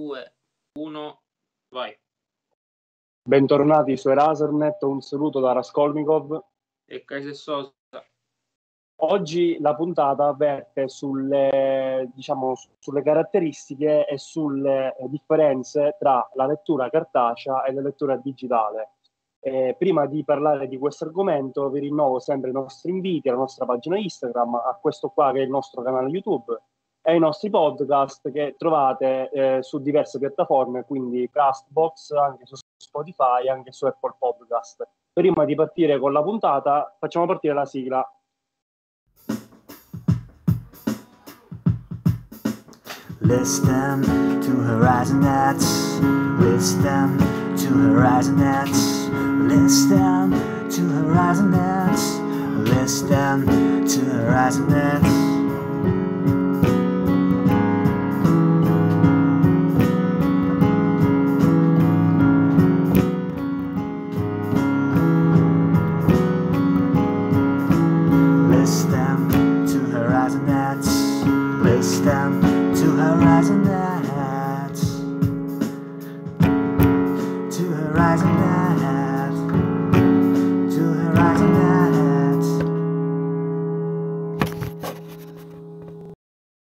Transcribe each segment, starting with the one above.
2, 1, vai. Bentornati su Erasernet, un saluto da Raskolnikov e Kaiser Sosa. Oggi la puntata verte sulle, diciamo, sulle caratteristiche e sulle differenze tra la lettura cartacea e la lettura digitale. Eh, prima di parlare di questo argomento vi rinnovo sempre i nostri inviti alla nostra pagina Instagram, a questo qua che è il nostro canale YouTube e ai nostri podcast che trovate eh, su diverse piattaforme, quindi Castbox, anche su Spotify, anche su Apple Podcast. Prima di partire con la puntata, facciamo partire la sigla. Listen to Horizon Nets, listen to Horizon Nets, listen to Horizon Nets, listen to Horizon Nets.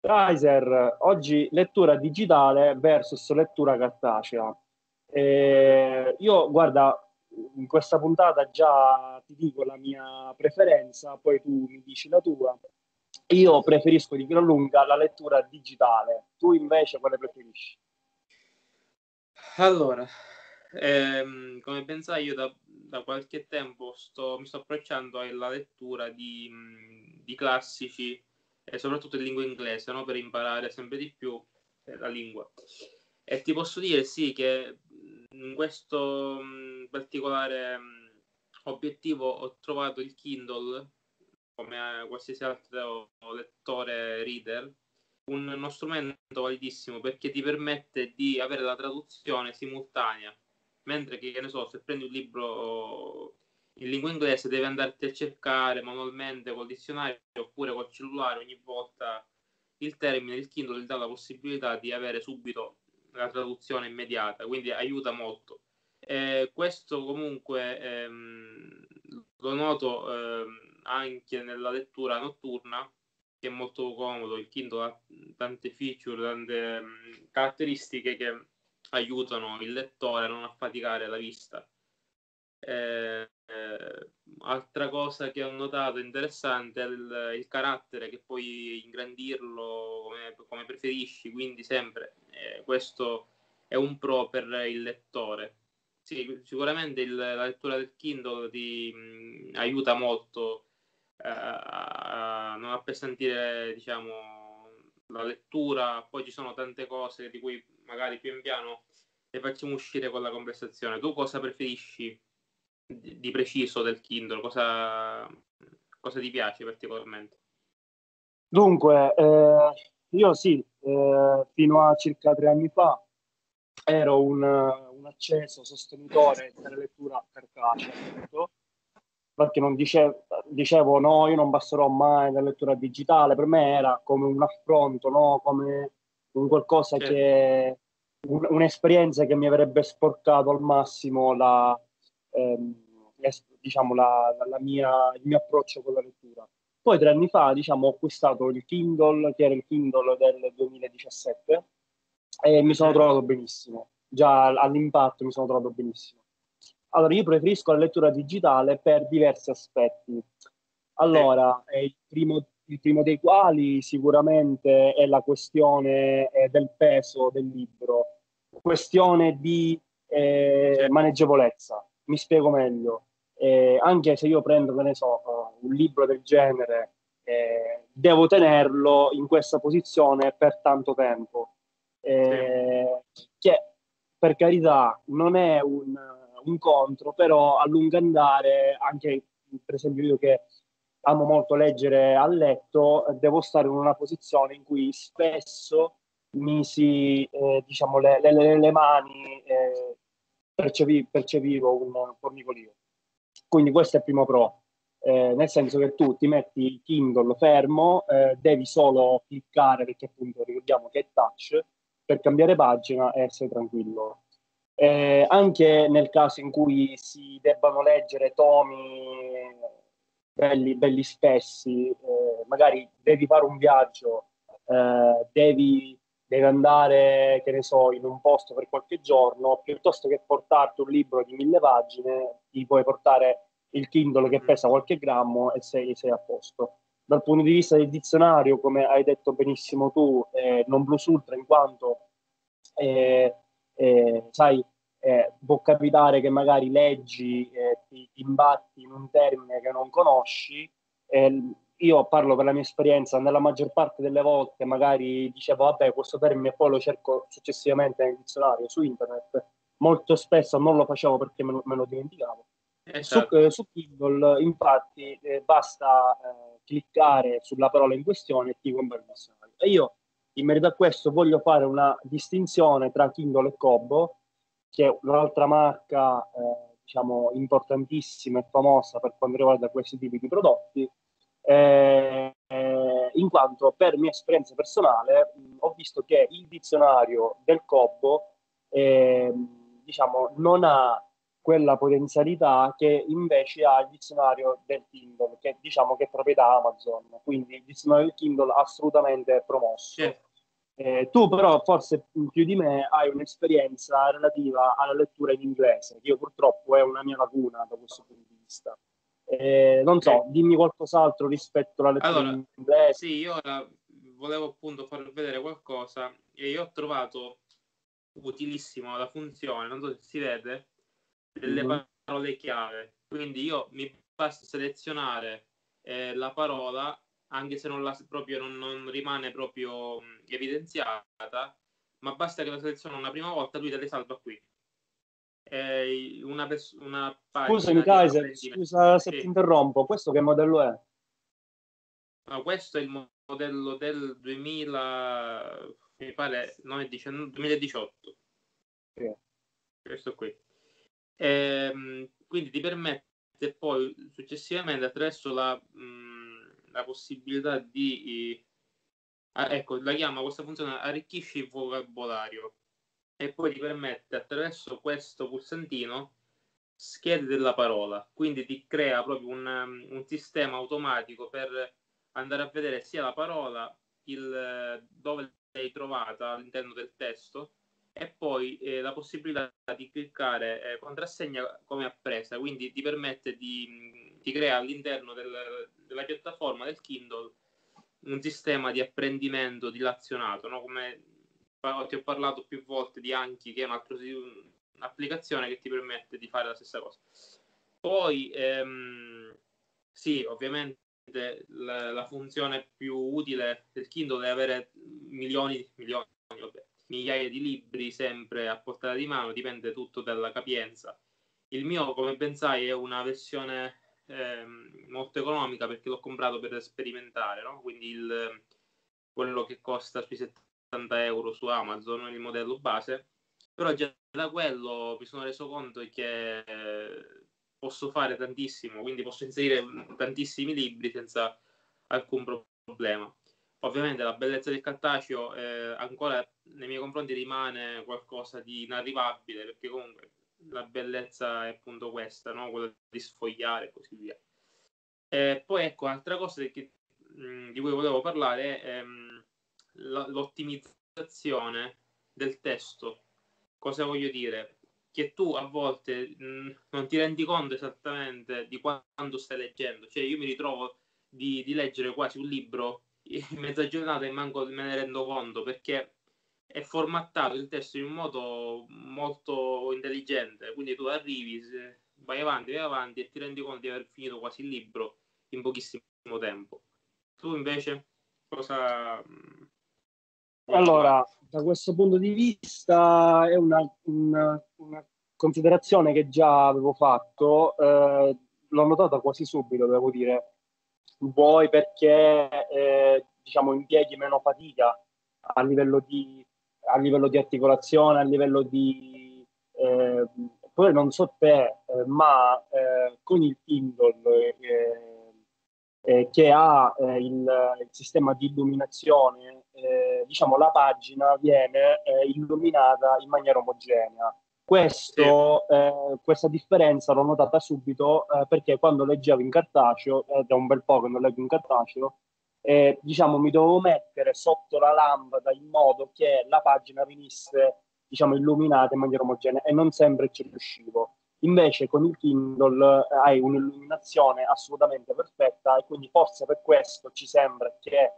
Kaiser, oggi lettura digitale versus lettura cartacea. Eh, io, guarda, in questa puntata già ti dico la mia preferenza, poi tu mi dici la tua. Io preferisco di gran lunga la lettura digitale, tu invece quale preferisci? Allora, ehm, come ben sai, io da, da qualche tempo sto, mi sto approcciando alla lettura di, di classici e soprattutto in lingua inglese, no? per imparare sempre di più eh, la lingua. E ti posso dire sì che in questo particolare obiettivo ho trovato il Kindle come qualsiasi altro lettore reader un, uno strumento validissimo perché ti permette di avere la traduzione simultanea mentre che, che ne so se prendi un libro in lingua inglese devi andarti a cercare manualmente col dizionario oppure col cellulare ogni volta il termine, il Kindle ti dà la possibilità di avere subito la traduzione immediata, quindi aiuta molto. Eh, questo comunque ehm, lo noto ehm, anche nella lettura notturna, che è molto comodo, il Kindle ha tante feature, tante um, caratteristiche che aiutano il lettore a non affaticare la vista. Eh, altra cosa che ho notato interessante è il, il carattere che puoi ingrandirlo come, come preferisci, quindi sempre eh, questo è un pro per il lettore. Sì, sicuramente il, la lettura del Kindle ti mh, aiuta molto eh, a non appesantire diciamo, la lettura, poi ci sono tante cose di cui magari pian piano le facciamo uscire con la conversazione. Tu cosa preferisci di preciso del Kindle? Cosa, cosa ti piace particolarmente? Dunque, eh, io sì, eh, fino a circa tre anni fa ero un, un acceso sostenitore della lettura cartacea, perché non dicevo, dicevo no, io non passerò mai alla lettura digitale, per me era come un affronto, no? come un qualcosa certo. che un, un'esperienza che mi avrebbe sporcato al massimo la, ehm, diciamo, la, la mia, il mio approccio con la lettura. Poi tre anni fa diciamo, ho acquistato il Kindle, che era il Kindle del 2017, e mi sono trovato benissimo. Già all'impatto mi sono trovato benissimo. Allora, io preferisco la lettura digitale per diversi aspetti. Allora, il primo, il primo dei quali sicuramente è la questione eh, del peso del libro, questione di eh, maneggevolezza. Mi spiego meglio. Eh, anche se io prendo, che ne so, un libro del genere, eh, devo tenerlo in questa posizione per tanto tempo. Eh, sì. Che per carità non è un, un, contro, però a lungo andare, anche per esempio io che amo molto leggere a letto, devo stare in una posizione in cui spesso mi si, eh, diciamo, le, le, le mani eh, percepi, percepivo un formicolio. Quindi questo è il primo pro, eh, nel senso che tu ti metti il Kindle fermo, eh, devi solo cliccare perché appunto ricordiamo che è touch per cambiare pagina e essere tranquillo. Eh, anche nel caso in cui si debbano leggere tomi belli, belli spessi, eh, magari devi fare un viaggio, eh, devi, devi, andare, che ne so, in un posto per qualche giorno, piuttosto che portarti un libro di mille pagine, ti puoi portare il Kindle che pesa qualche grammo e sei, sei a posto. Dal punto di vista del dizionario, come hai detto benissimo tu, eh, non plus ultra in quanto eh, eh, sai, eh, può capitare che magari leggi, eh, ti, ti, imbatti in un termine che non conosci. Io parlo per la mia esperienza, nella maggior parte delle volte magari dicevo, vabbè, questo termine poi lo cerco successivamente nel dizionario su internet. Molto spesso non lo facevo perché me lo, me lo dimenticavo. Esatto. Su, eh, su, Kindle, infatti, eh, basta eh, cliccare sulla parola in questione e ti compare il dizionario. E io, in merito a questo, voglio fare una distinzione tra Kindle e Kobo, che è un'altra marca eh, diciamo importantissima e famosa per quanto riguarda questi tipi di prodotti, eh, eh, in quanto per mia esperienza personale mh, ho visto che il dizionario del Cobbo ehm, diciamo, non ha quella potenzialità che invece ha il dizionario del Kindle, che diciamo che è proprietà Amazon, quindi il dizionario del Kindle assolutamente promosso. Sì eh, tu però forse più di me hai un'esperienza relativa alla lettura in inglese, che io purtroppo è una mia lacuna da questo punto di vista. Eh, non so, dimmi qualcos'altro rispetto alla lettura allora, in inglese. Sì, io volevo appunto far vedere qualcosa e io ho trovato utilissimo la funzione, non so se si vede, delle mm-hmm. parole chiave. Quindi io mi basta selezionare eh, la parola anche se non, la, proprio, non, non rimane proprio evidenziata, ma basta che la selezioni una prima volta, lui te le salva qui. È una, pers- una Scusami Kaiser, scusa se sì. ti interrompo, questo che modello è? No, questo è il modello del 2000, mi pare, non è 2018. Sì. Questo qui. E, ehm, quindi ti permette poi successivamente attraverso la... Mh, la possibilità di... Ah, ecco, la chiama questa funzione arricchisci il vocabolario e poi ti permette attraverso questo pulsantino schede della parola, quindi ti crea proprio un, un sistema automatico per andare a vedere sia la parola, il, dove l'hai trovata all'interno del testo e poi eh, la possibilità di cliccare eh, contrassegna come appresa, quindi ti permette di, ti crea all'interno del, della piattaforma del Kindle un sistema di apprendimento dilazionato, no? come ti ho parlato più volte di Anki, che è un'applicazione che ti permette di fare la stessa cosa. Poi, ehm, sì, ovviamente la, la, funzione più utile del Kindle è avere milioni, milioni, vabbè, migliaia di libri sempre a portata di mano, dipende tutto dalla capienza. Il mio, come ben sai, è una versione ehm, molto economica perché l'ho comprato per sperimentare, no? quindi il, quello che costa sui 70 euro su Amazon, il modello base, però già da quello mi sono reso conto che posso fare tantissimo, quindi posso inserire tantissimi libri senza alcun problema. Ovviamente la bellezza del cartaceo eh, ancora nei miei confronti rimane qualcosa di inarrivabile perché comunque la bellezza è appunto questa, no? quella di sfogliare e così via. E poi ecco, un'altra cosa che, mh, di cui volevo parlare è mh, l'ottimizzazione del testo. Cosa voglio dire? Che tu a volte mh, non ti rendi conto esattamente di quando stai leggendo. Cioè io mi ritrovo di, di leggere quasi un libro in mezza giornata e manco me ne rendo conto perché è formattato il testo in un modo molto intelligente, quindi tu arrivi, vai avanti, vai avanti e ti rendi conto di aver finito quasi il libro in pochissimo tempo. Tu invece cosa... Allora, da questo punto di vista è una, una, una considerazione che già avevo fatto, eh, l'ho notata quasi subito, devo dire. Vuoi perché eh, diciamo impieghi meno fatica a livello di a livello di articolazione, a livello di... Eh, poi non so te, eh, ma eh, con il Kindle eh, che ha il, il, sistema di illuminazione eh, diciamo, la pagina viene eh, illuminata in maniera omogenea. Questo, eh, questa differenza l'ho notata subito eh, perché quando leggevo in cartaceo, ed è un bel po' che non leggo in cartaceo, eh, diciamo, mi dovevo mettere sotto la lampada in modo che la pagina venisse diciamo, illuminata in maniera omogenea e non sempre ci riuscivo. Invece con il Kindle eh, hai un'illuminazione assolutamente perfetta e quindi forse per questo ci sembra che,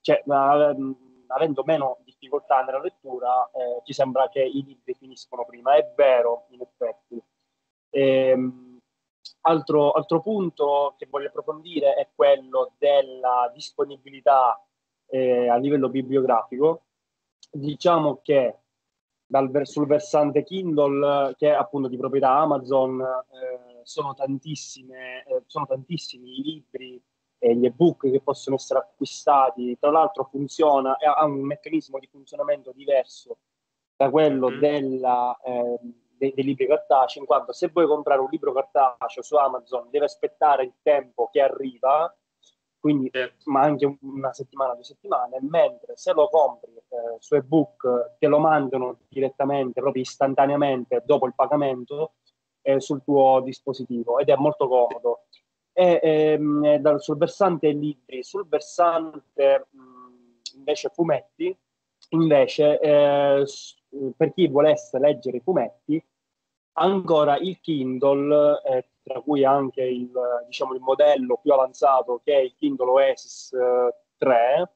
cioè, avendo meno difficoltà nella lettura, eh, ci sembra che i libri finiscono prima. È vero, in effetti. Ehm, altro, altro, punto che voglio approfondire è quello della disponibilità eh, a livello bibliografico. Diciamo che dal, sul versante Kindle, che è appunto di proprietà Amazon, eh, sono, eh, sono tantissimi i libri e gli ebook che possono essere acquistati. Tra l'altro funziona, ha un meccanismo di funzionamento diverso da quello mm. della, eh, dei, dei, libri cartacei, in quanto se vuoi comprare un libro cartaceo su Amazon devi aspettare il tempo che arriva quindi certo. ma anche una settimana, due settimane, mentre se lo compri eh, su ebook te lo mandano direttamente, proprio istantaneamente dopo il pagamento eh, sul tuo dispositivo ed è molto comodo. E, ehm, dal, sul versante libri, sul versante mh, invece fumetti, invece eh, per chi volesse leggere i fumetti, ancora il Kindle eh, tra cui anche il, diciamo, il modello più avanzato che è il Kindle Oasis 3,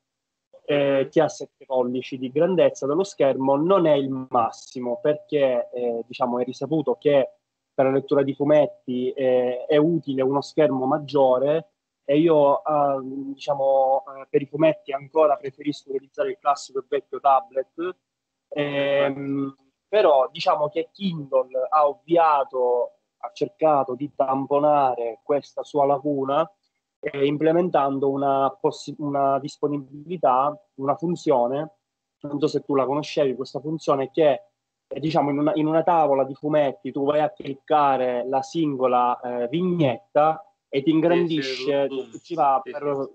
eh, che ha 7 pollici di grandezza dello schermo, non è il massimo perché eh, diciamo, è risaputo che per la lettura di fumetti eh, è utile uno schermo maggiore e io eh, diciamo, eh, per i fumetti ancora preferisco utilizzare il classico e vecchio tablet. Ehm, però diciamo che Kindle ha ovviato ha cercato di tamponare questa sua lacuna eh, implementando una, possi- una disponibilità, una funzione, non so se tu la conoscevi, questa funzione che diciamo in una, in una, tavola di fumetti tu vai a cliccare la singola eh, vignetta e ti ingrandisce, sì, ci va per,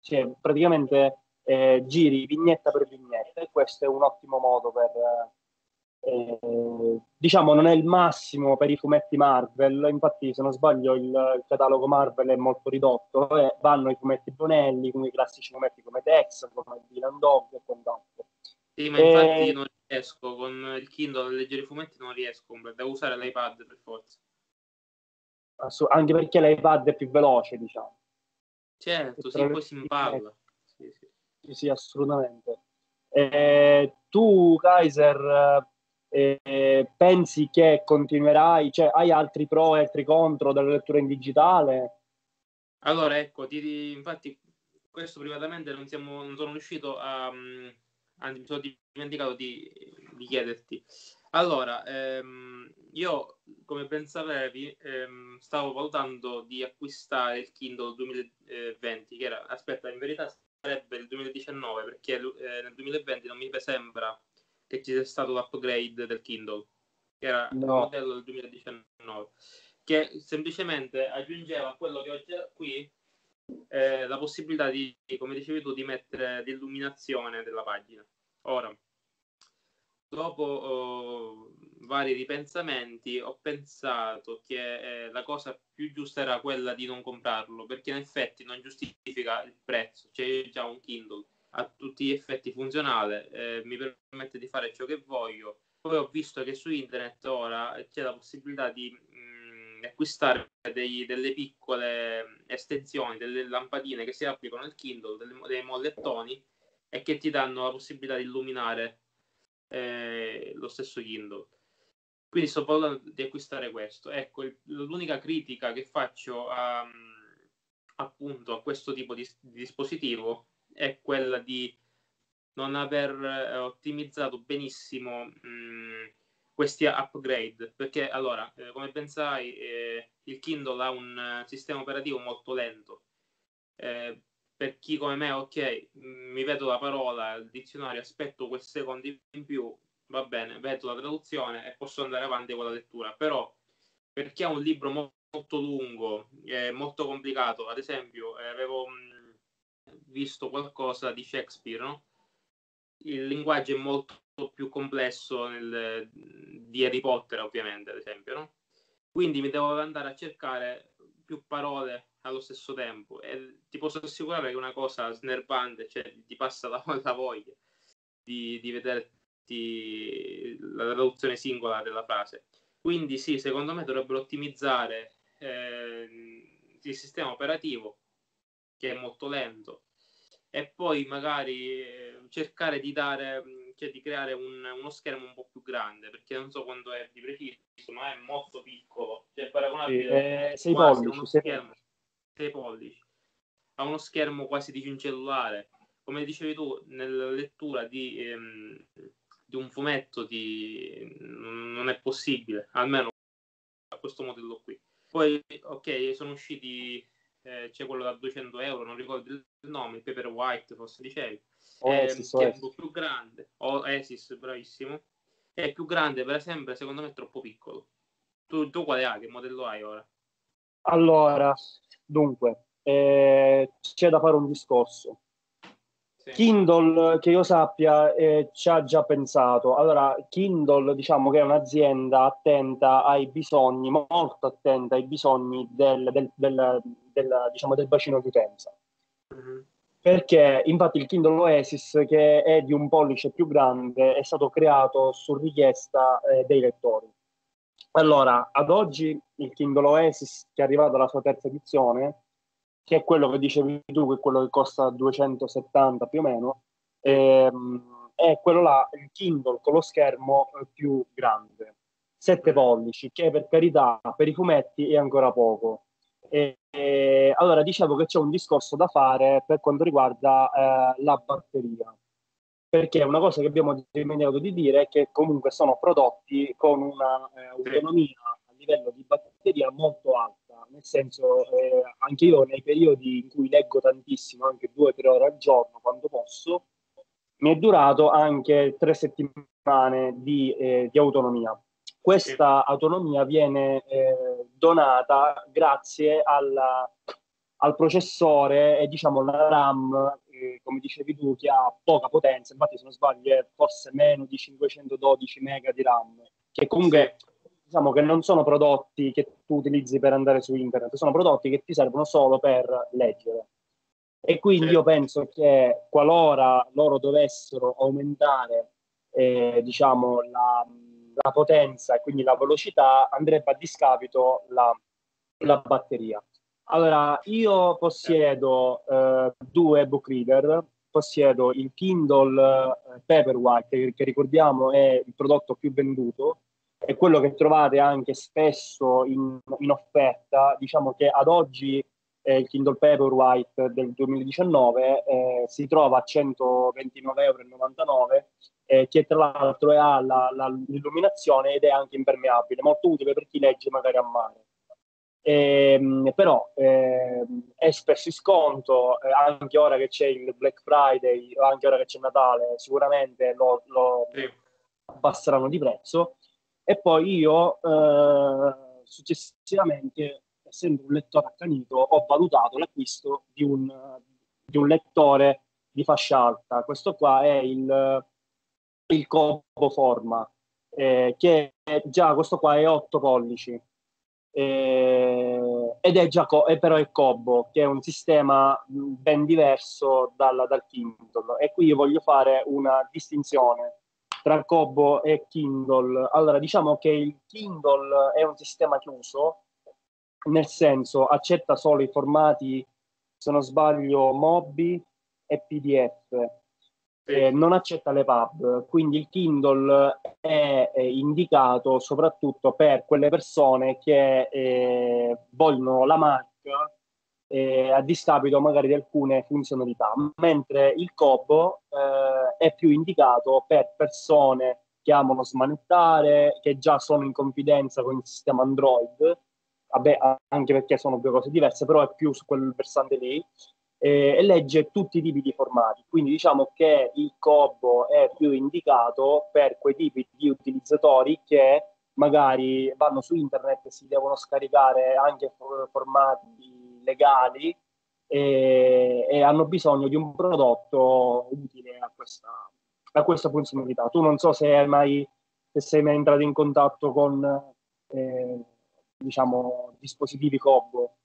cioè, praticamente eh, giri vignetta per vignetta e questo è un ottimo modo per eh, diciamo non è il massimo per i fumetti Marvel, infatti se non sbaglio il, il catalogo Marvel è molto ridotto, eh, vanno i fumetti Bonelli, i classici fumetti come Tex, come Dylan Dog e quant'altro. Sì, ma infatti non riesco con il Kindle a leggere i fumetti, non riesco, devo usare l'iPad per forza. anche perché l'iPad è più veloce, diciamo. Certo, sì, poi si impalla. Sì, sì. sì, assolutamente. Eh, tu, Kaiser, eh, pensi che continuerai, cioè hai altri pro e altri contro della lettura in digitale? Allora, ecco, ti, infatti questo privatamente non, siamo, non sono riuscito a, anzi mi sono dimenticato di, di chiederti. Allora, ehm, io come ben sapevi ehm, stavo valutando di acquistare il Kindle 2020, che era, aspetta, in verità sarebbe il 2019 perché eh, nel 2020 non mi sembra che ci sia stato l'upgrade del Kindle, che era no. il modello del 2019, che semplicemente aggiungeva quello che ho già qui eh, la possibilità di, come dicevi tu, di mettere l'illuminazione della pagina. Ora, dopo oh, vari ripensamenti, ho pensato che eh, la cosa più giusta era quella di non comprarlo, perché in effetti non giustifica il prezzo. C'è già un Kindle a tutti gli effetti funzionale, eh, mi permette di fare ciò che voglio. Poi ho visto che su internet ora c'è la possibilità di mh, mm, acquistare dei, delle piccole estensioni, delle lampadine che si applicano al Kindle, delle, dei mollettoni e che ti danno la possibilità di illuminare eh, lo stesso Kindle. Quindi sto valutando di acquistare questo. Ecco, il, l'unica critica che faccio a, appunto a questo tipo di, di dispositivo è quella di non aver eh, ottimizzato benissimo mh, questi upgrade perché allora eh, come ben sai eh, il Kindle ha un uh, sistema operativo molto lento. Eh, per chi come me ok mi vedo la parola il dizionario aspetto quel secondo in più va bene vedo la traduzione e posso andare avanti con la lettura. Però per chi ha un libro mo- molto lungo molto complicato. Ad esempio eh, avevo mh, visto qualcosa di Shakespeare, no? Il linguaggio è molto più complesso nel, di Harry Potter, ovviamente, ad esempio, no? Quindi mi devo andare a cercare più parole allo stesso tempo e ti posso assicurare che è una cosa snervante, cioè ti passa la, la voglia di, di vederti la traduzione singola della frase. Quindi sì, secondo me dovrebbero ottimizzare eh, il sistema operativo, che è molto lento, e poi magari eh, cercare di dare cioè di creare un, uno schermo un po' più grande perché non so quanto è di preciso ma è molto piccolo. Cioè paragonabile sì, eh, 6 pollici 6 pollici. Ha uno schermo quasi di un cellulare. Come dicevi tu nella lettura di, ehm, di un fumetto di... non è possibile. Almeno a questo modello qui. Poi ok sono usciti eh, c'è quello da 200 euro non ricordo il nome il Paper White forse dicevi Oasis, eh, che è un po' più grande. Oasis, bravissimo. È più grande, per esempio, secondo me è troppo piccolo. Tu, tu quale hai? Che modello hai ora? Allora, dunque, eh, c'è da fare un discorso. Sì. Kindle, che io sappia, eh, ci ha già pensato. Allora, Kindle, diciamo che è un'azienda attenta ai bisogni, molto attenta ai bisogni del, del, del, del diciamo, del bacino di utenza. Mm-hmm perché infatti il Kindle Oasis, che è di un pollice più grande, è stato creato su richiesta eh, dei lettori. Allora, ad oggi il Kindle Oasis, che è arrivato alla sua terza edizione, che è quello che dicevi tu, che è quello che costa 270 più o meno, ehm, è quello là, il Kindle con lo schermo eh, più grande, 7 pollici, che per carità per i fumetti è ancora poco e, e, allora dicevo che c'è un discorso da fare per quanto riguarda eh, la batteria, perché una cosa che abbiamo dimenticato di dire è che comunque sono prodotti con un'autonomia eh, a livello di batteria molto alta, nel senso eh, anche io nei periodi in cui leggo tantissimo, anche due o tre ore al giorno quando posso, mi è durato anche tre settimane di, eh, di autonomia questa autonomia viene eh, donata grazie alla, al processore e diciamo la RAM, eh, come dicevi tu, che ha poca potenza, infatti se non sbaglio è forse meno di 512 mega di RAM, che comunque diciamo che non sono prodotti che tu utilizzi per andare su internet, sono prodotti che ti servono solo per leggere. E quindi io penso che qualora loro dovessero aumentare eh, diciamo, la, la potenza e quindi la velocità, andrebbe a discapito la, la batteria. Allora, io possiedo eh, due book reader, possiedo il Kindle eh, Paperwhite, che, che, ricordiamo è il prodotto più venduto, è quello che trovate anche spesso in, in offerta. Diciamo che ad oggi eh, il Kindle Paperwhite del 2019 eh, si trova a 129,99 euro eh, che tra l'altro ha la, la, l'illuminazione ed è anche impermeabile, molto utile per chi legge magari a mare. Eh, però eh, è spesso in sconto, eh, anche ora che c'è il Black Friday, anche ora che c'è Natale, sicuramente lo, lo sì. abbasseranno di prezzo. E poi io eh, successivamente, essendo un lettore accanito, ho valutato l'acquisto di un, di un lettore di fascia alta. Questo qua è il il Cobo Forma, eh, che è già questo qua è 8 pollici. Eh, ed è già co- però è Cobo, che è un sistema ben diverso dal, dal Kindle. E qui io voglio fare una distinzione tra Cobo e Kindle. Allora, diciamo che il Kindle è un sistema chiuso, nel senso accetta solo i formati, se non sbaglio, MOBI e PDF eh, non accetta le pub, quindi il Kindle è, indicato soprattutto per quelle persone che eh, vogliono la Mac eh, a discapito magari di alcune funzionalità, mentre il Kobo eh, è più indicato per persone che amano smanettare, che già sono in confidenza con il sistema Android, vabbè, anche perché sono due cose diverse, però è più su quel versante lì, eh, e legge tutti i tipi di formati. Quindi diciamo che il Kobo è più indicato per quei tipi di utilizzatori che magari vanno su internet e si devono scaricare anche formati legali e, e hanno bisogno di un prodotto utile a questa, da questa funzionalità. Tu non so se mai se sei mai entrato in contatto con eh, diciamo dispositivi Cobo.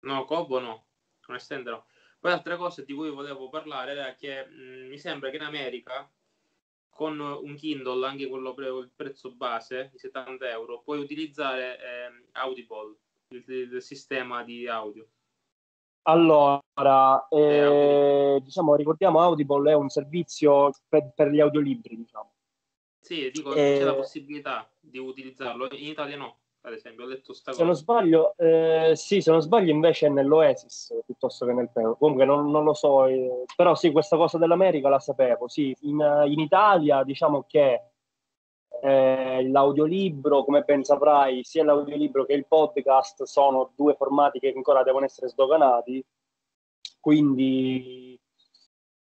No, Cobo no, onestamente no. Poi altra cosa di cui volevo parlare era che mh, mi sembra che in America con un Kindle, anche quello pre- il prezzo base di 70 euro, puoi utilizzare eh, Audible, il, il, sistema di audio. Allora, eh, diciamo, ricordiamo Audible è un servizio per, per gli audiolibri, diciamo. Sì, dico, eh, c'è la possibilità di utilizzarlo, in Italia no ad esempio. Ho letto sta se non sbaglio, eh, sì, se non sbaglio invece è nell'Oasis piuttosto che nel Peo. Comunque non, non lo so, eh, però sì, questa cosa dell'America la sapevo. Sì, in, in Italia diciamo che eh, l'audiolibro, come ben saprai, sia l'audiolibro che il podcast sono due formati che ancora devono essere sdoganati. Quindi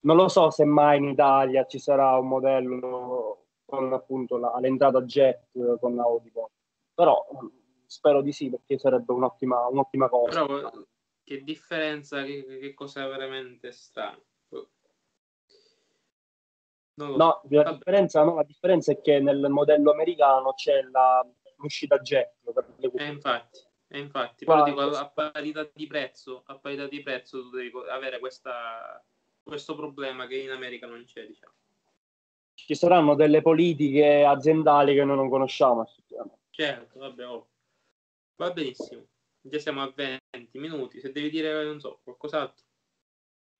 non lo so se mai in Italia ci sarà un modello con appunto la, l'entrata jet con Audible però spero di sì perché sarebbe un'ottima, un'ottima cosa. Però che differenza, che, che cosa veramente strano. No, la differenza, no, la differenza, è che nel modello americano c'è la, l'uscita le eh, infatti, eh, infatti però dico, a, parità di prezzo, a parità di prezzo tu devi avere questa, questo problema che in America non c'è, diciamo. Ci saranno delle politiche aziendali che noi non conosciamo effettivamente. Certo, vabbè, oh. va benissimo. Già siamo a 20 minuti. Se devi dire, non so, qualcos'altro.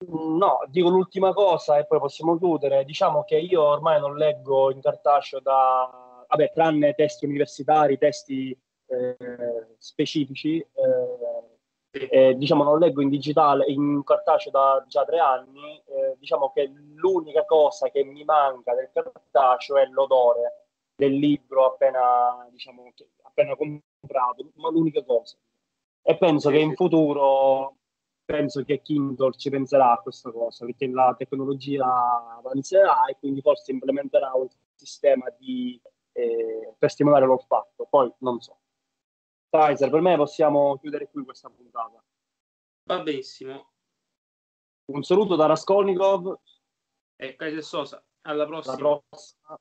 No, dico l'ultima cosa e poi possiamo chiudere. Diciamo che io ormai non leggo in cartaceo da, vabbè, tranne testi universitari, testi eh, specifici. Eh, eh, diciamo non leggo in digitale, in cartaceo da già tre anni. Eh, diciamo che l'unica cosa che mi manca del cartaceo è l'odore del libro appena, diciamo, appena comprato, ma l'unica cosa. E penso sì, che in futuro penso che Kindle ci penserà a questa cosa, perché la tecnologia avanzerà e quindi forse implementerà un sistema di, eh, per stimolare l'olfatto. Poi non so. Kaiser, per me possiamo chiudere qui questa puntata. Va benissimo. Un saluto da Raskolnikov e Kaiser Sosa. Alla prossima. Alla prossima.